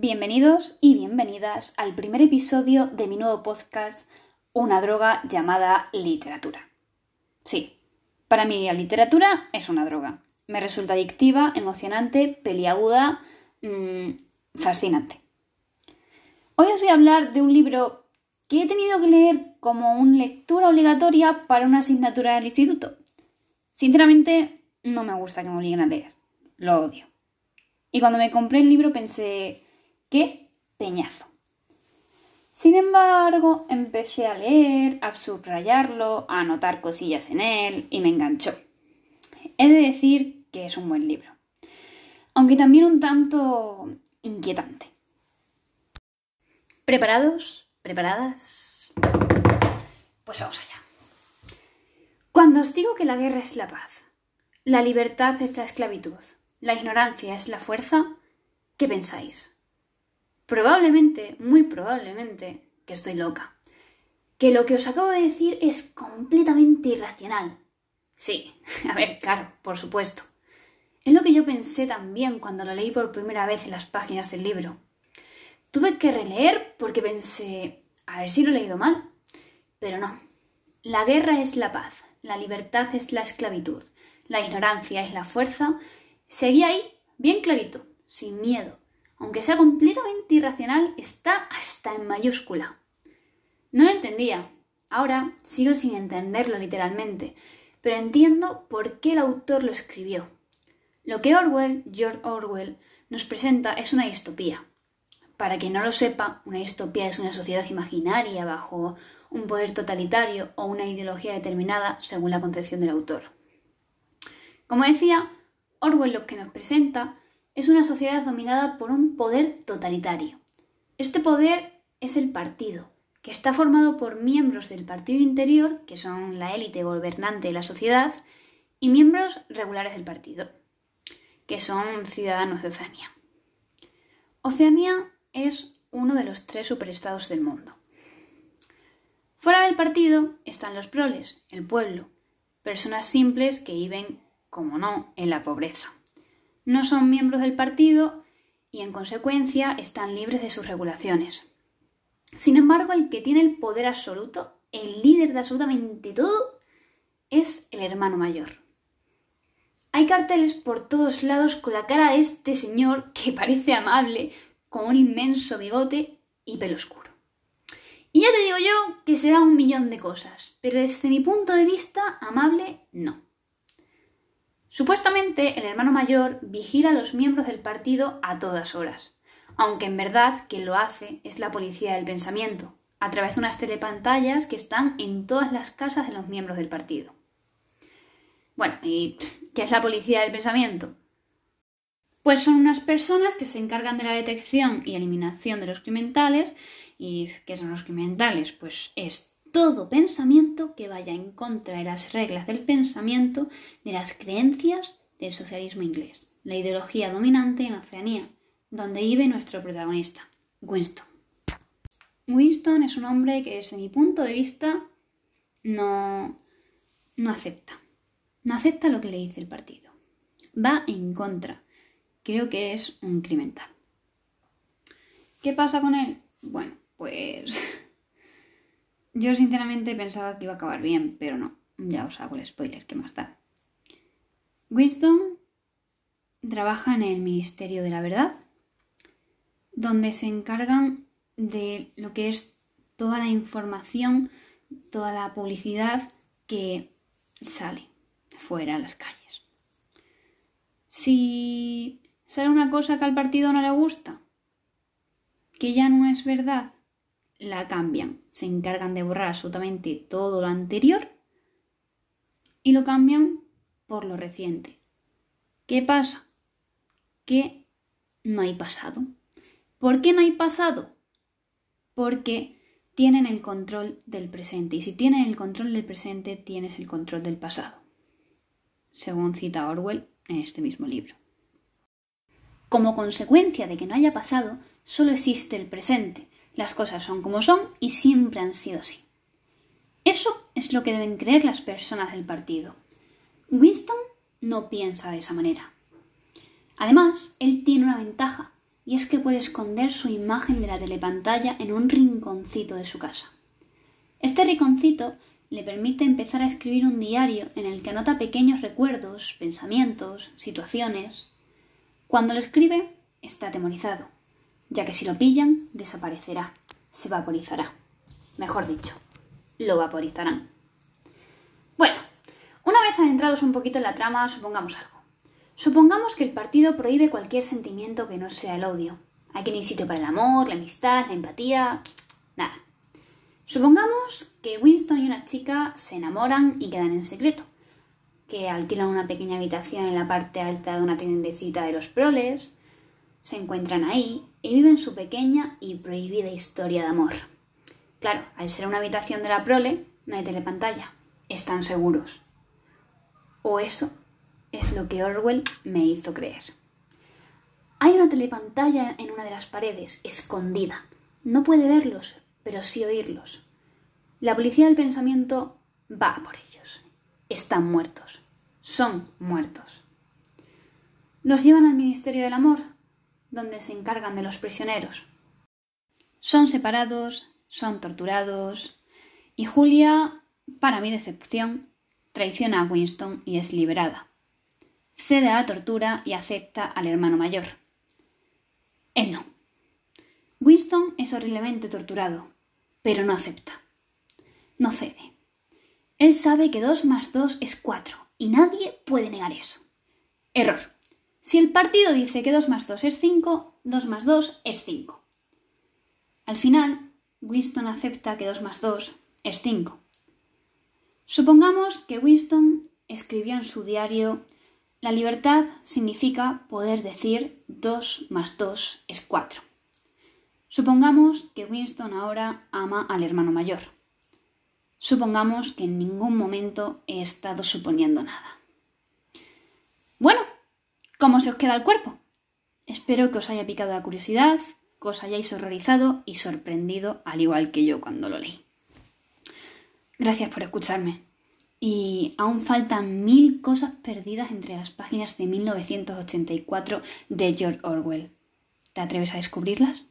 Bienvenidos y bienvenidas al primer episodio de mi nuevo podcast, Una droga llamada literatura. Sí, para mí la literatura es una droga. Me resulta adictiva, emocionante, peliaguda, mmm, fascinante. Hoy os voy a hablar de un libro que he tenido que leer como una lectura obligatoria para una asignatura del instituto. Sinceramente, no me gusta que me obliguen a leer. Lo odio. Y cuando me compré el libro pensé, qué peñazo. Sin embargo, empecé a leer, a subrayarlo, a anotar cosillas en él y me enganchó. He de decir que es un buen libro, aunque también un tanto inquietante. ¿Preparados? ¿Preparadas? Pues vamos allá. Cuando os digo que la guerra es la paz, la libertad es la esclavitud, la ignorancia es la fuerza, ¿qué pensáis? Probablemente, muy probablemente, que estoy loca. Que lo que os acabo de decir es completamente irracional. Sí, a ver, claro, por supuesto. Es lo que yo pensé también cuando lo leí por primera vez en las páginas del libro. Tuve que releer porque pensé, a ver si lo he leído mal. Pero no. La guerra es la paz, la libertad es la esclavitud, la ignorancia es la fuerza. Seguía ahí, bien clarito, sin miedo, aunque sea completamente irracional, está hasta en mayúscula. No lo entendía. Ahora sigo sin entenderlo literalmente, pero entiendo por qué el autor lo escribió. Lo que Orwell, George Orwell, nos presenta es una distopía. Para quien no lo sepa, una distopía es una sociedad imaginaria bajo un poder totalitario o una ideología determinada según la concepción del autor. Como decía, Orwell lo que nos presenta es una sociedad dominada por un poder totalitario. Este poder es el partido, que está formado por miembros del partido interior, que son la élite gobernante de la sociedad, y miembros regulares del partido, que son ciudadanos de Oceanía. Oceanía es uno de los tres superestados del mundo. Fuera del partido están los proles, el pueblo, personas simples que viven, como no, en la pobreza no son miembros del partido y en consecuencia están libres de sus regulaciones. Sin embargo, el que tiene el poder absoluto, el líder de absolutamente todo, es el hermano mayor. Hay carteles por todos lados con la cara de este señor que parece amable, con un inmenso bigote y pelo oscuro. Y ya te digo yo que será un millón de cosas, pero desde mi punto de vista, amable no. Supuestamente el hermano mayor vigila a los miembros del partido a todas horas, aunque en verdad quien lo hace es la policía del pensamiento, a través de unas telepantallas que están en todas las casas de los miembros del partido. Bueno, ¿y qué es la policía del pensamiento? Pues son unas personas que se encargan de la detección y eliminación de los criminales. ¿Y qué son los criminales? Pues es todo pensamiento que vaya en contra de las reglas del pensamiento, de las creencias del socialismo inglés, la ideología dominante en Oceanía, donde vive nuestro protagonista, Winston. Winston es un hombre que desde mi punto de vista no, no acepta. No acepta lo que le dice el partido. Va en contra. Creo que es un criminal. ¿Qué pasa con él? Bueno, pues Yo sinceramente pensaba que iba a acabar bien, pero no. Ya os hago el spoiler, ¿qué más da? Winston trabaja en el Ministerio de la Verdad, donde se encargan de lo que es toda la información, toda la publicidad que sale fuera a las calles. Si sale una cosa que al partido no le gusta, que ya no es verdad, la cambian, se encargan de borrar absolutamente todo lo anterior y lo cambian por lo reciente. ¿Qué pasa? Que no hay pasado. ¿Por qué no hay pasado? Porque tienen el control del presente y si tienen el control del presente tienes el control del pasado, según cita Orwell en este mismo libro. Como consecuencia de que no haya pasado, solo existe el presente, las cosas son como son y siempre han sido así. Eso es lo que deben creer las personas del partido. Winston no piensa de esa manera. Además, él tiene una ventaja, y es que puede esconder su imagen de la telepantalla en un rinconcito de su casa. Este rinconcito le permite empezar a escribir un diario en el que anota pequeños recuerdos, pensamientos, situaciones. Cuando lo escribe, está atemorizado, ya que si lo pillan, desaparecerá, se vaporizará. Mejor dicho, lo vaporizarán. Bueno, una vez adentrados un poquito en la trama, supongamos algo. Supongamos que el partido prohíbe cualquier sentimiento que no sea el odio. Aquí no hay sitio para el amor, la amistad, la empatía, nada. Supongamos que Winston y una chica se enamoran y quedan en secreto, que alquilan una pequeña habitación en la parte alta de una tiendecita de los proles, se encuentran ahí y viven su pequeña y prohibida historia de amor. Claro, al ser una habitación de la prole, no hay telepantalla, están seguros. O eso es lo que Orwell me hizo creer. Hay una telepantalla en una de las paredes, escondida. No puede verlos, pero sí oírlos. La policía del pensamiento va por ellos. Están muertos. Son muertos. Los llevan al Ministerio del Amor, donde se encargan de los prisioneros. Son separados, son torturados, y Julia, para mi decepción, traiciona a Winston y es liberada cede a la tortura y acepta al hermano mayor. Él no. Winston es horriblemente torturado, pero no acepta. No cede. Él sabe que 2 más 2 es 4 y nadie puede negar eso. Error. Si el partido dice que 2 más 2 es 5, 2 más 2 es 5. Al final, Winston acepta que 2 más 2 es 5. Supongamos que Winston escribió en su diario la libertad significa poder decir 2 más 2 es 4. Supongamos que Winston ahora ama al hermano mayor. Supongamos que en ningún momento he estado suponiendo nada. ¿Cómo se os queda el cuerpo? Espero que os haya picado la curiosidad, que os hayáis horrorizado y sorprendido al igual que yo cuando lo leí. Gracias por escucharme y aún faltan mil cosas perdidas entre las páginas de 1984 de George Orwell. ¿Te atreves a descubrirlas?